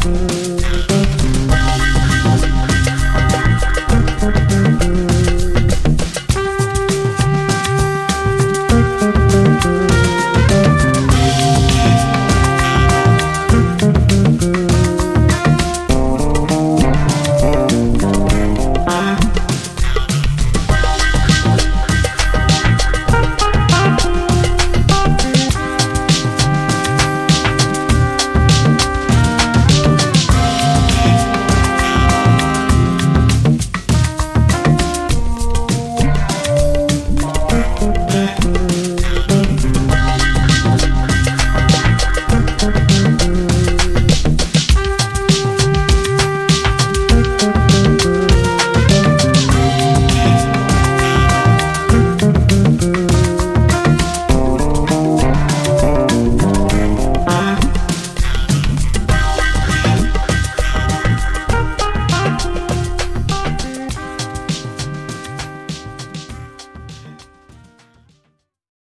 back.